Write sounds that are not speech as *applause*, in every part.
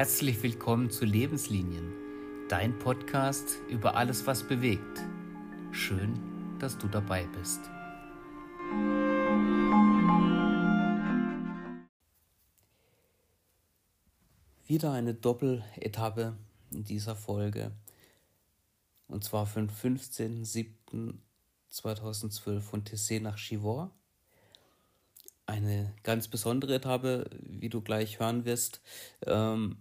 Herzlich willkommen zu Lebenslinien, dein Podcast über alles, was bewegt. Schön, dass du dabei bist. Wieder eine Doppeletappe in dieser Folge. Und zwar vom 15.07.2012 von Tessé nach Chivor eine ganz besondere Etappe, wie du gleich hören wirst. Ähm,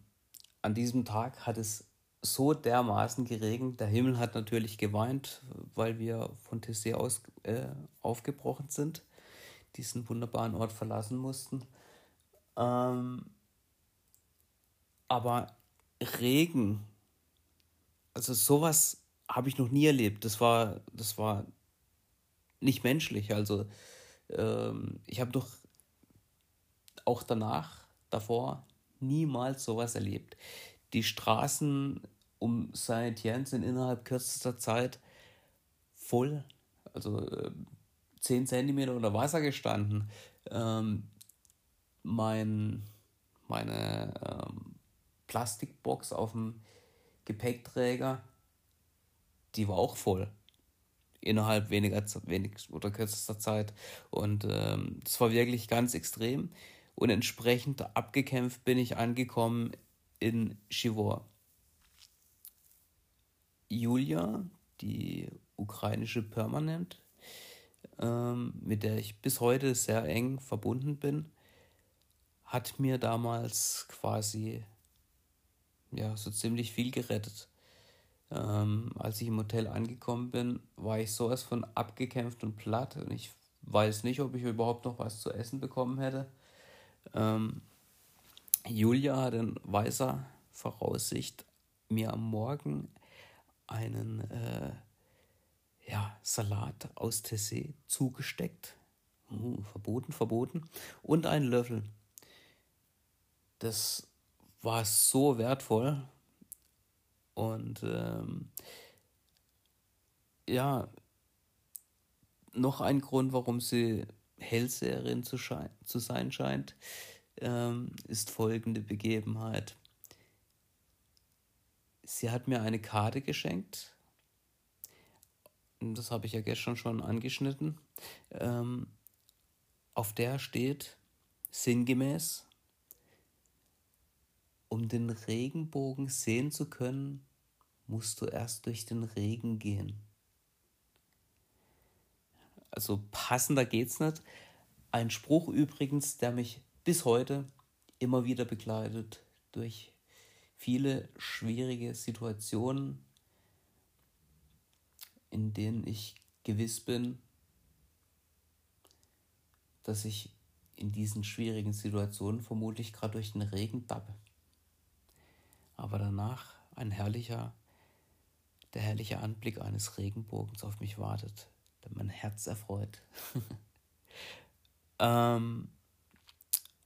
an diesem Tag hat es so dermaßen geregnet. Der Himmel hat natürlich geweint, weil wir von Tessé aus äh, aufgebrochen sind, diesen wunderbaren Ort verlassen mussten. Ähm, aber Regen, also sowas habe ich noch nie erlebt. Das war, das war nicht menschlich. Also ähm, ich habe doch auch danach, davor, niemals sowas erlebt. Die Straßen um Saint-Étienne sind innerhalb kürzester Zeit voll, also äh, 10 Zentimeter unter Wasser gestanden. Ähm, mein, meine ähm, Plastikbox auf dem Gepäckträger, die war auch voll innerhalb weniger wenig oder kürzester Zeit. Und ähm, das war wirklich ganz extrem. Und entsprechend abgekämpft bin ich angekommen in Chivor. Julia, die ukrainische Permanent, ähm, mit der ich bis heute sehr eng verbunden bin, hat mir damals quasi ja so ziemlich viel gerettet. Ähm, als ich im Hotel angekommen bin, war ich sowas von abgekämpft und platt und ich weiß nicht, ob ich überhaupt noch was zu essen bekommen hätte. Ähm, Julia hat in weiser Voraussicht mir am Morgen einen äh, ja, Salat aus Tessé zugesteckt. Uh, verboten, verboten. Und einen Löffel. Das war so wertvoll, und ähm, ja, noch ein Grund, warum sie Hellseherin zu, zu sein scheint, ähm, ist folgende Begebenheit. Sie hat mir eine Karte geschenkt. Das habe ich ja gestern schon angeschnitten. Ähm, auf der steht sinngemäß, um den Regenbogen sehen zu können, musst du erst durch den Regen gehen. Also passender geht's nicht. Ein Spruch übrigens, der mich bis heute immer wieder begleitet durch viele schwierige Situationen, in denen ich gewiss bin, dass ich in diesen schwierigen Situationen vermutlich gerade durch den Regen tappe. Aber danach ein herrlicher der herrliche Anblick eines Regenbogens auf mich wartet, der mein Herz erfreut. *laughs* ähm,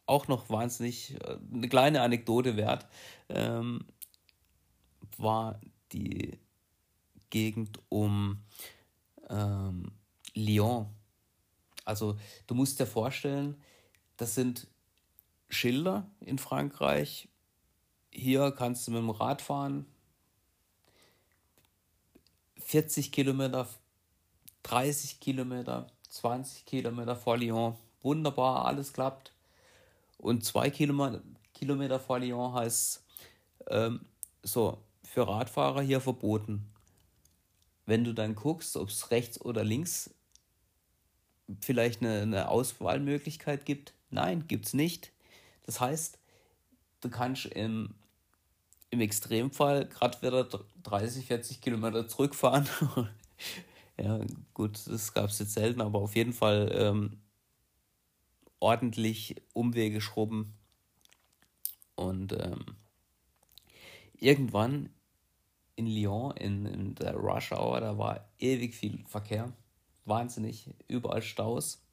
auch noch wahnsinnig äh, eine kleine Anekdote wert ähm, war die Gegend um ähm, Lyon. Also du musst dir vorstellen, das sind Schilder in Frankreich. Hier kannst du mit dem Rad fahren, 40 Kilometer, 30 Kilometer, 20 Kilometer vor Lyon. Wunderbar, alles klappt. Und zwei Kilometer, vor Lyon heißt ähm, so, für Radfahrer hier verboten. Wenn du dann guckst, ob es rechts oder links vielleicht eine, eine Auswahlmöglichkeit gibt, nein, gibt es nicht. Das heißt, du kannst im im Extremfall gerade wieder 30, 40 Kilometer zurückfahren. *laughs* ja, gut, das gab es jetzt selten, aber auf jeden Fall ähm, ordentlich Umwege schrubben. Und ähm, irgendwann in Lyon, in, in der Rush Hour, da war ewig viel Verkehr. Wahnsinnig, überall Staus.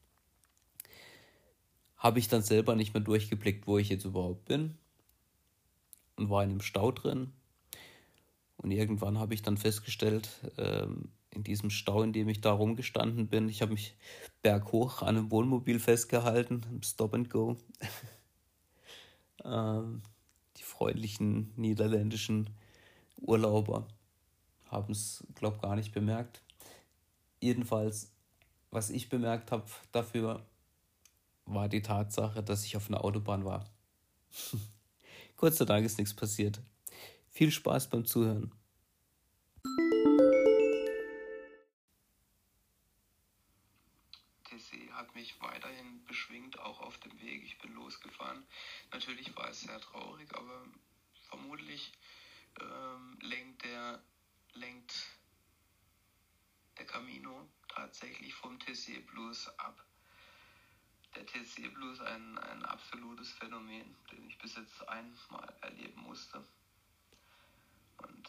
Habe ich dann selber nicht mehr durchgeblickt, wo ich jetzt überhaupt bin und war in einem Stau drin. Und irgendwann habe ich dann festgestellt, ähm, in diesem Stau, in dem ich da rumgestanden bin, ich habe mich berghoch an einem Wohnmobil festgehalten, im Stop and Go. *laughs* ähm, die freundlichen niederländischen Urlauber haben es, glaube ich, gar nicht bemerkt. Jedenfalls, was ich bemerkt habe dafür, war die Tatsache, dass ich auf einer Autobahn war. Gott sei Dank ist nichts passiert. Viel Spaß beim Zuhören. Der hat mich weiterhin beschwingt, auch auf dem Weg. Ich bin losgefahren. Natürlich war es sehr traurig, aber vermutlich ähm, lenkt der lenkt der Camino tatsächlich vom TC Blues ab. Der TC Blues ein, ein absolutes Phänomen, den ich bis jetzt einmal erleben musste.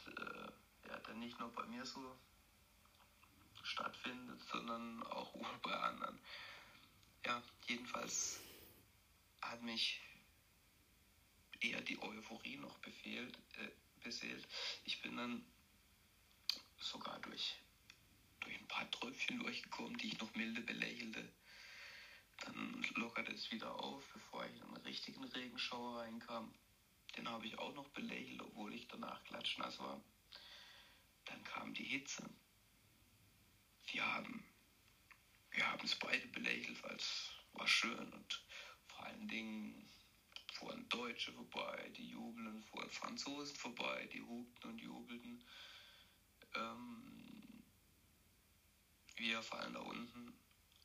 Äh, ja, der nicht nur bei mir so stattfindet, sondern auch *laughs* bei anderen. Ja, jedenfalls hat mich eher die Euphorie noch befehlt, äh, beseelt. Ich bin dann sogar durch, durch ein paar Tröpfchen durchgekommen, die ich noch milde belächelte. Dann lockerte es wieder auf, bevor ich in einen richtigen Regenschauer reinkam. Den habe ich auch noch belächelt, obwohl ich danach klatschnass war. Dann kam die Hitze. Wir haben wir haben es beide belächelt, weil es war schön und vor allen Dingen fuhren Deutsche vorbei, die jubeln, fuhren Franzosen vorbei, die hupten und jubelten. Ähm, wir fallen da unten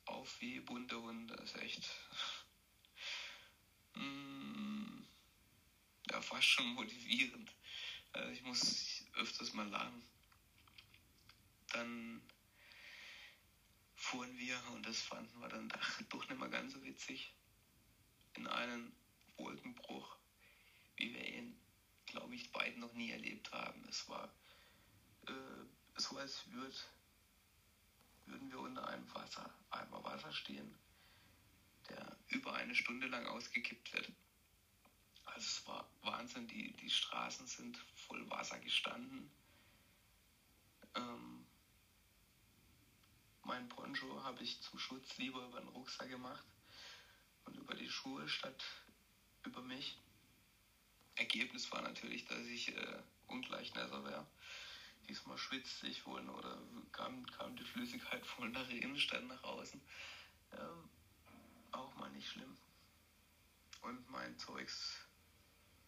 auf wie bunte Hunde. Das ist echt mm, *laughs* ja, fast schon motivierend. Also ich muss öfters mal lachen. Dann fuhren wir, und das fanden wir dann doch nicht mehr ganz so witzig, in einen Wolkenbruch, wie wir ihn, glaube ich, beide noch nie erlebt haben. Es war äh, so, als würd, würden wir unter einem Wasser, Eimer Wasser stehen, der über eine Stunde lang ausgekippt wird. Also es war Wahnsinn, die, die Straßen sind voll Wasser gestanden. Ähm, mein Poncho habe ich zum Schutz lieber über den Rucksack gemacht und über die Schuhe statt über mich. Ergebnis war natürlich, dass ich äh, ungleich nasser wäre. Diesmal schwitzte ich wohl oder kam, kam die Flüssigkeit voll nach innen statt nach außen. Ähm, auch mal nicht schlimm. Und mein Zeugs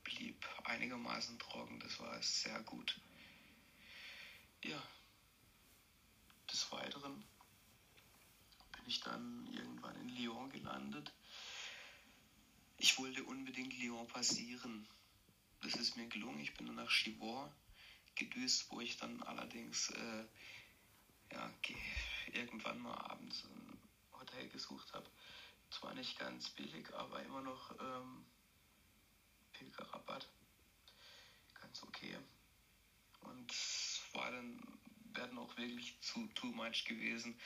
blieb einigermaßen trocken. Das war sehr gut. Ja, des Weiteren bin ich dann irgendwann in Lyon gelandet. Ich wollte unbedingt Lyon passieren. Das ist mir gelungen. Ich bin dann nach Chivor gedüst, wo ich dann allerdings äh, ja, irgendwann mal abends ein Hotel gesucht habe. Zwar nicht ganz billig, aber immer noch ähm, Pilgerrabatt. Ganz okay. Und war dann, werden auch wirklich zu too much gewesen,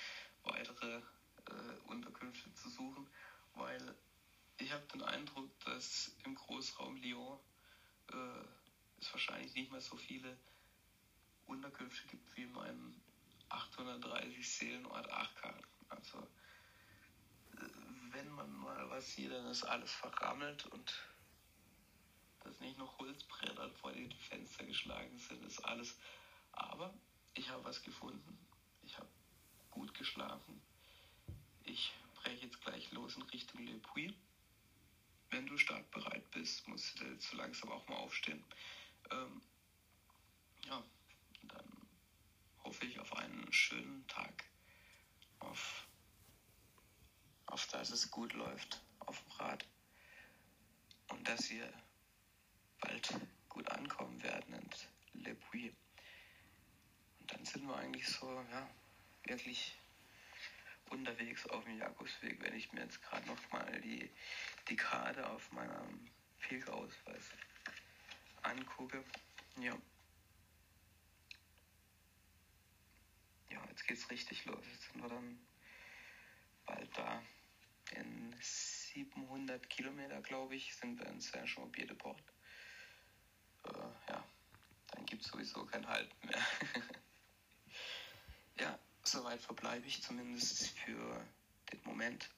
weitere äh, Unterkünfte zu suchen, weil ich habe den Eindruck, dass im Großraum Lyon äh, es wahrscheinlich nicht mehr so viele Unterkünfte gibt wie in meinem 830 Seelenort Achkan. Also äh, wenn man mal was sieht, dann ist alles verrammelt und dass nicht noch Holzbretter vor die Fenster geschlagen sind, ist alles. Aber ich habe was gefunden. Ich habe gut geschlafen. Ich breche jetzt gleich los in Richtung Le Puy. Wenn du startbereit bist, musst du jetzt so langsam auch mal aufstehen. Ähm, ja, dann hoffe ich auf einen schönen Tag, auf, auf dass es gut läuft auf dem Rad und dass wir bald gut ankommen werden in Le Puy. Und dann sind wir eigentlich so, ja, wirklich unterwegs auf dem Jakobsweg, wenn ich mir jetzt gerade noch mal die, Karte auf meinem Pilgerausweis angucke. Ja. Ja, jetzt geht's richtig los. Jetzt sind wir dann bald da. In 700 Kilometer, glaube ich, sind wir in Saint-Jean-Pied-de-Port. Gibt es sowieso kein Halt mehr. *laughs* ja, soweit verbleibe ich zumindest für den Moment.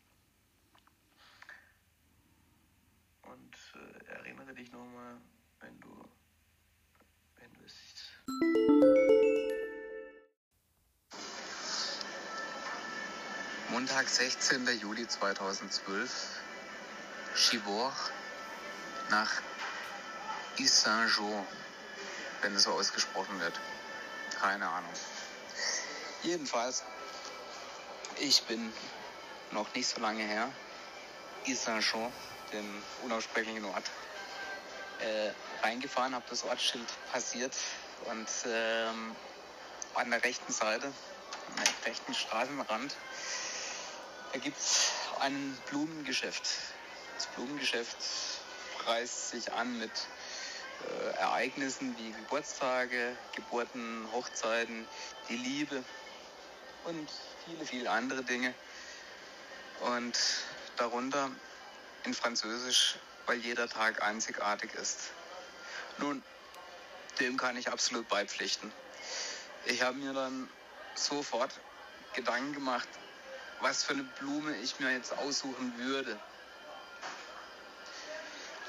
Und äh, erinnere dich nochmal, wenn du, wenn du es Montag, 16. Juli 2012, Chivor nach Issaint-Jean, wenn es so ausgesprochen wird. Keine Ahnung. Jedenfalls, ich bin noch nicht so lange her, Issaint-Jean, dem unaussprechlichen Ort, äh, reingefahren, habe das Ortsschild passiert und ähm, an der rechten Seite, am rechten Straßenrand, da gibt es ein Blumengeschäft. Das Blumengeschäft preist sich an mit äh, Ereignissen wie Geburtstage, Geburten, Hochzeiten, die Liebe und viele, viele andere Dinge. Und darunter in Französisch, weil jeder Tag einzigartig ist. Nun, dem kann ich absolut beipflichten. Ich habe mir dann sofort Gedanken gemacht, was für eine Blume ich mir jetzt aussuchen würde.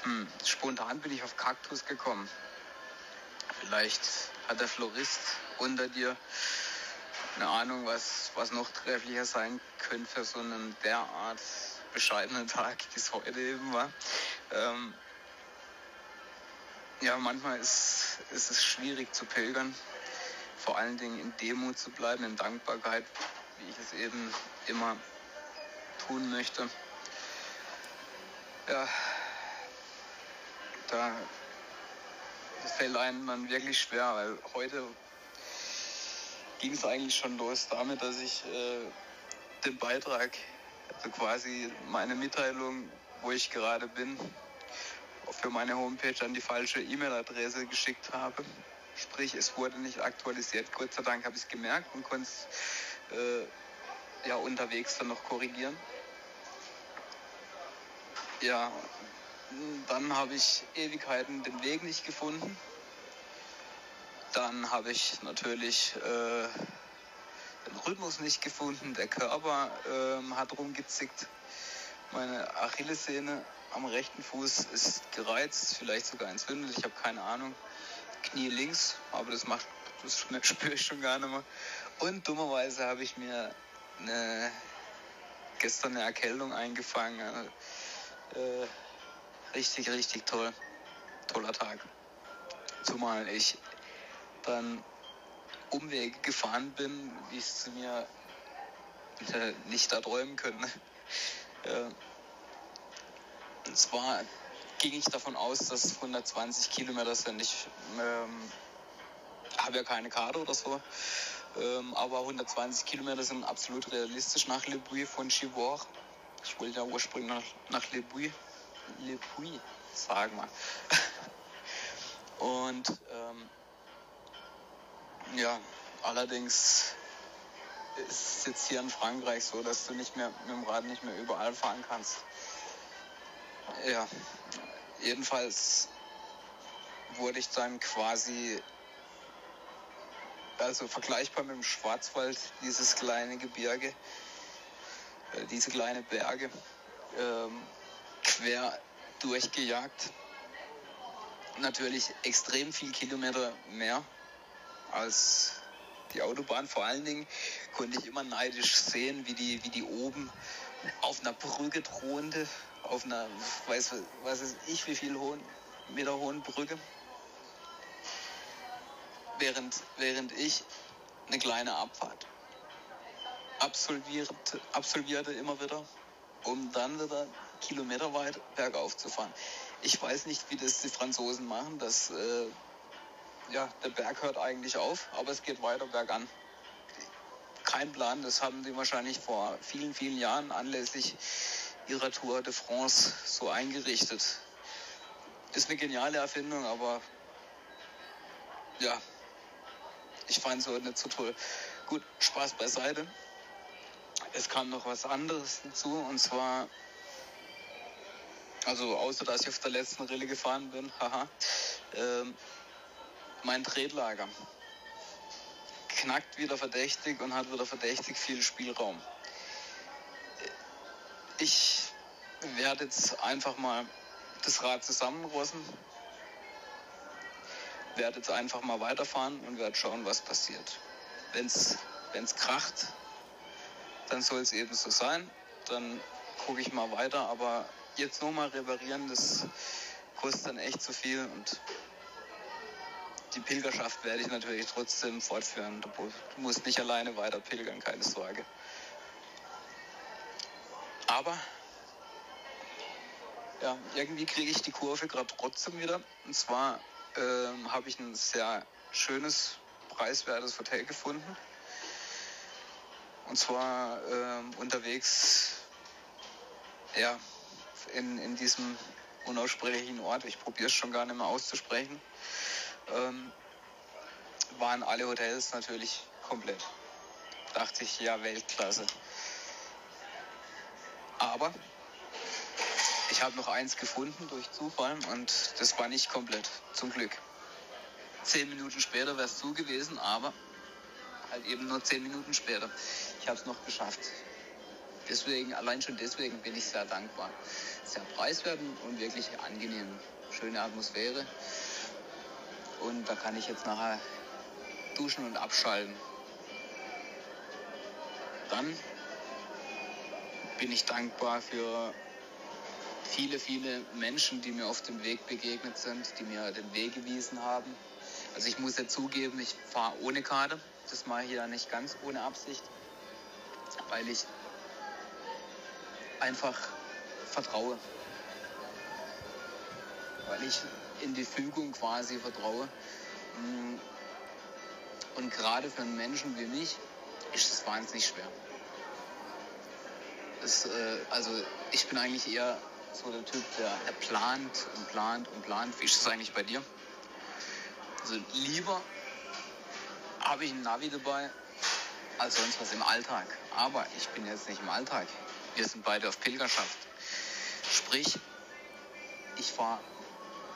Hm, spontan bin ich auf Kaktus gekommen. Vielleicht hat der Florist unter dir eine Ahnung, was, was noch trefflicher sein könnte für so einen derart bescheidenen Tag, wie es heute eben war. Ähm, ja, manchmal ist, ist es schwierig zu pilgern, vor allen Dingen in Demut zu bleiben, in Dankbarkeit, wie ich es eben immer tun möchte. Ja, da fällt einem dann wirklich schwer, weil heute ging es eigentlich schon los damit, dass ich äh, den Beitrag, also quasi meine Mitteilung, wo ich gerade bin, für meine Homepage an die falsche E-Mail-Adresse geschickt habe. Sprich, es wurde nicht aktualisiert. Gott sei Dank habe ich es gemerkt und konnte es äh, ja, unterwegs dann noch korrigieren. Ja, dann habe ich Ewigkeiten den Weg nicht gefunden. Dann habe ich natürlich äh, den Rhythmus nicht gefunden. Der Körper äh, hat rumgezickt. Meine Achillessehne am rechten Fuß ist gereizt, vielleicht sogar entzündet. Ich habe keine Ahnung. Knie links, aber das macht, das *laughs* spüre ich schon gar nicht mehr. Und dummerweise habe ich mir eine, gestern eine Erkältung eingefangen. Äh, richtig, richtig toll. Toller Tag. Zumal ich dann Umwege gefahren bin, wie es mir äh, nicht erträumen können. Äh, und zwar ging ich davon aus, dass es 120 Kilometer sind. Ich ähm, habe ja keine Karte oder so. Ähm, aber 120 Kilometer sind absolut realistisch nach Le Puy von Chivor. Ich wollte ja ursprünglich nach, nach Le Puy, Le Puy sagen wir. Und ähm, ja, allerdings ist es jetzt hier in Frankreich so, dass du nicht mehr mit dem Rad nicht mehr überall fahren kannst. Ja, jedenfalls wurde ich dann quasi also vergleichbar mit dem Schwarzwald, dieses kleine Gebirge, äh, diese kleine Berge, ähm, quer durchgejagt. Natürlich extrem viel Kilometer mehr als die Autobahn. Vor allen Dingen konnte ich immer neidisch sehen, wie die, wie die oben auf einer Brücke thronte, auf einer, weiß, weiß ich, wie viel hohen, Meter hohen Brücke während, während ich eine kleine Abfahrt absolvierte, absolvierte immer wieder, um dann wieder kilometerweit bergauf zu fahren. Ich weiß nicht, wie das die Franzosen machen. dass äh, ja, der Berg hört eigentlich auf, aber es geht weiter bergan. Kein Plan, das haben die wahrscheinlich vor vielen, vielen Jahren anlässlich ihrer Tour de France so eingerichtet. Ist eine geniale Erfindung, aber ja, ich fand es heute nicht so toll. Gut, Spaß beiseite. Es kam noch was anderes hinzu und zwar, also außer dass ich auf der letzten Rille gefahren bin, haha, ähm, mein Tretlager knackt wieder verdächtig und hat wieder verdächtig viel Spielraum. Ich werde jetzt einfach mal das Rad zusammenrossen werde jetzt einfach mal weiterfahren und werde schauen, was passiert. Wenn es kracht, dann soll es eben so sein. Dann gucke ich mal weiter, aber jetzt nur mal reparieren, das kostet dann echt zu viel und die Pilgerschaft werde ich natürlich trotzdem fortführen. Du musst nicht alleine weiter pilgern, keine Sorge. Aber ja, irgendwie kriege ich die Kurve gerade trotzdem wieder. Und zwar ähm, habe ich ein sehr schönes, preiswertes Hotel gefunden. Und zwar ähm, unterwegs ja, in, in diesem unaussprechlichen Ort. Ich probiere es schon gar nicht mehr auszusprechen. Ähm, waren alle Hotels natürlich komplett. Dachte ich, ja, Weltklasse. Aber ich habe noch eins gefunden durch Zufall und das war nicht komplett, zum Glück. Zehn Minuten später wäre es zu gewesen, aber halt eben nur zehn Minuten später. Ich habe es noch geschafft. Deswegen, allein schon deswegen bin ich sehr dankbar. Sehr preiswert und wirklich angenehm. Schöne Atmosphäre. Und da kann ich jetzt nachher duschen und abschalten. Dann bin ich dankbar für viele, viele Menschen, die mir auf dem Weg begegnet sind, die mir den Weg gewiesen haben. Also ich muss ja zugeben, ich fahre ohne Karte. Das mache ich ja nicht ganz ohne Absicht, weil ich einfach vertraue. Weil ich in die Fügung quasi vertraue. Und gerade für einen Menschen wie mich ist es wahnsinnig schwer. Das, äh, also ich bin eigentlich eher so der Typ, der, der plant und plant und plant. Wie ist das eigentlich bei dir? Also lieber habe ich ein Navi dabei als sonst was im Alltag. Aber ich bin jetzt nicht im Alltag. Wir sind beide auf Pilgerschaft. Sprich, ich fahre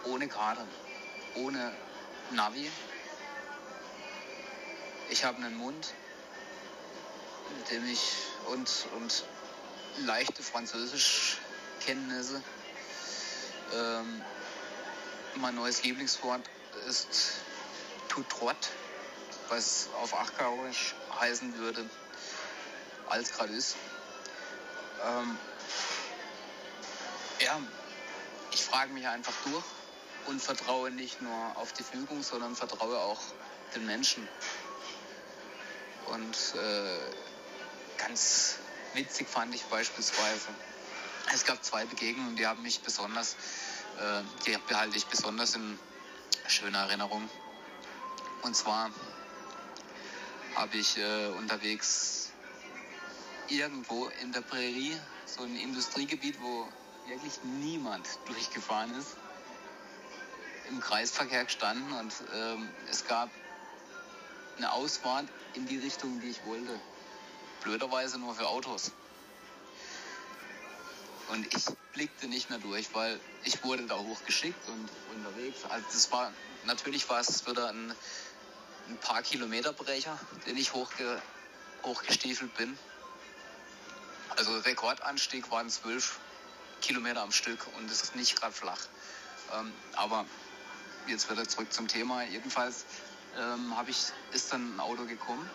ohne Karte, ohne Navi. Ich habe einen Mund, mit dem ich und, und leichte Französisch Kenntnisse. Ähm, mein neues Lieblingswort ist tout trot, was auf Achkaurisch heißen würde, als gerade ist. Ähm, ja, ich frage mich einfach durch und vertraue nicht nur auf die Fügung, sondern vertraue auch den Menschen. Und äh, ganz witzig fand ich beispielsweise, es gab zwei Begegnungen, die haben mich besonders, äh, die behalte ich besonders in schöner Erinnerung. Und zwar habe ich äh, unterwegs irgendwo in der Prärie, so ein Industriegebiet, wo wirklich niemand *laughs* durchgefahren ist, im Kreisverkehr gestanden und ähm, es gab eine Ausfahrt in die Richtung, die ich wollte. Blöderweise nur für Autos. Und ich blickte nicht mehr durch, weil ich wurde da hochgeschickt und unterwegs. Also das war, natürlich war es wieder ein, ein paar Kilometerbrecher, den ich hochge, hochgestiefelt bin. Also Rekordanstieg waren zwölf Kilometer am Stück und es ist nicht gerade flach. Ähm, aber jetzt wieder zurück zum Thema. Jedenfalls ähm, ich, ist dann ein Auto gekommen.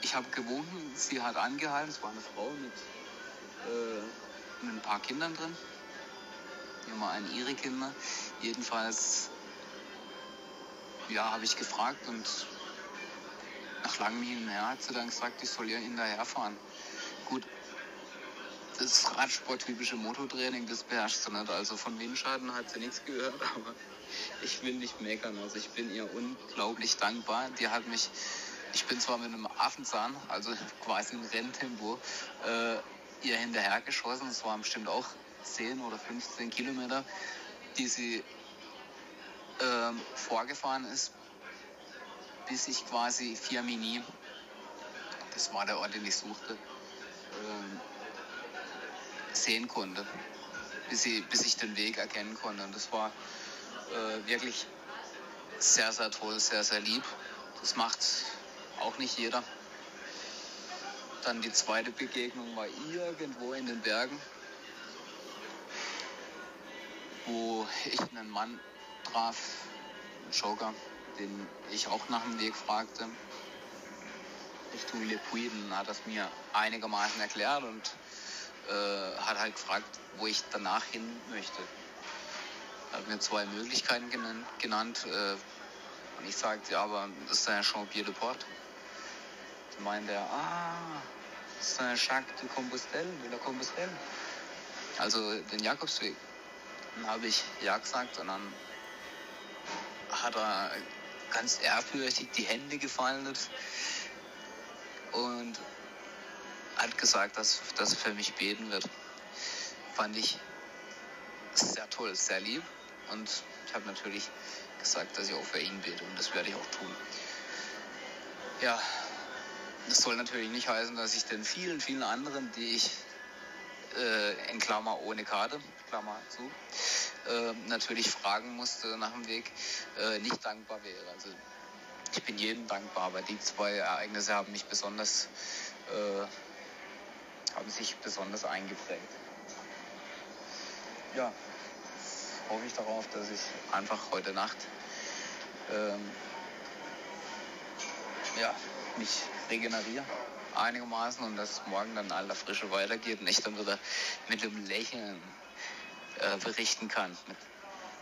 Ich habe gewunken, sie hat angehalten, es war eine Frau mit äh, mit ein paar Kindern drin. Immer ein ihre Kinder. Jedenfalls, ja, habe ich gefragt und nach langem Hin und Her hat sie dann gesagt, ich soll ihr hinterherfahren. Das Radsport-typische Mototraining, das beherrscht sie nicht. Also von Windschatten hat sie nichts gehört, *laughs* aber ich will nicht meckern. Also ich bin ihr unglaublich dankbar. Die hat mich, ich bin zwar mit einem Affenzahn, also *laughs* quasi im Renntempo, äh, ihr hinterhergeschossen. Es waren bestimmt auch 10 oder 15 Kilometer, die sie ähm, vorgefahren ist, bis ich quasi Fiamini, das war der Ort, den ich suchte, ähm, sehen konnte, bis, sie, bis ich den Weg erkennen konnte. Und das war äh, wirklich sehr, sehr toll, sehr, sehr lieb. Das macht auch nicht jeder. Dann die zweite Begegnung war irgendwo in den Bergen, wo ich einen Mann traf, Joker, den ich auch nach dem Weg fragte, Richtung Le Puy, dann hat das mir einigermaßen erklärt und äh, hat halt gefragt, wo ich danach hin möchte. Er hat mir zwei Möglichkeiten genannt, genannt äh, und ich sagte, ja, aber das ist ja Jean-Pierre de Port. Dann meinte er, ah, das ist ein Jacques de Compostelle, de la Compostelle. Also den Jakobsweg. Dann habe ich ja gesagt und dann hat er ganz ehrfürchtig die Hände gefaltet und hat gesagt, dass, dass er für mich beten wird. Fand ich sehr toll, sehr lieb. Und ich habe natürlich gesagt, dass ich auch für ihn bete und das werde ich auch tun. Ja, das soll natürlich nicht heißen, dass ich den vielen, vielen anderen, die ich äh, in Klammer ohne Karte, Klammer zu, äh, natürlich fragen musste nach dem Weg, äh, nicht dankbar wäre. Also ich bin jedem dankbar, aber die zwei Ereignisse haben mich besonders, äh, haben sich besonders eingeprägt. Ja, hoffe ich darauf, dass ich einfach heute Nacht ähm, ja, mich regeneriere einigermaßen und dass morgen dann aller Frische weitergeht und ich dann wieder mit dem Lächeln äh, berichten kann. Mit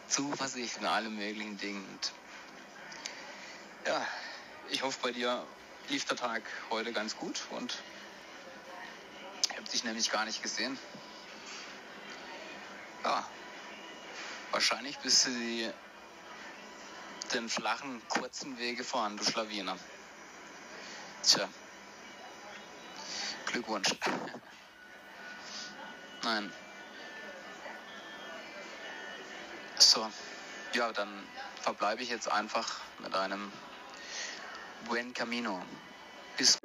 Zuversicht und allen möglichen Dingen. Und ja, ich hoffe, bei dir lief der Tag heute ganz gut und dich nämlich gar nicht gesehen. Ja, wahrscheinlich bist du die, den flachen, kurzen Weg gefahren, du Schlawiner. Tja, Glückwunsch. *laughs* Nein. So, ja, dann verbleibe ich jetzt einfach mit einem Buen Camino. Bis.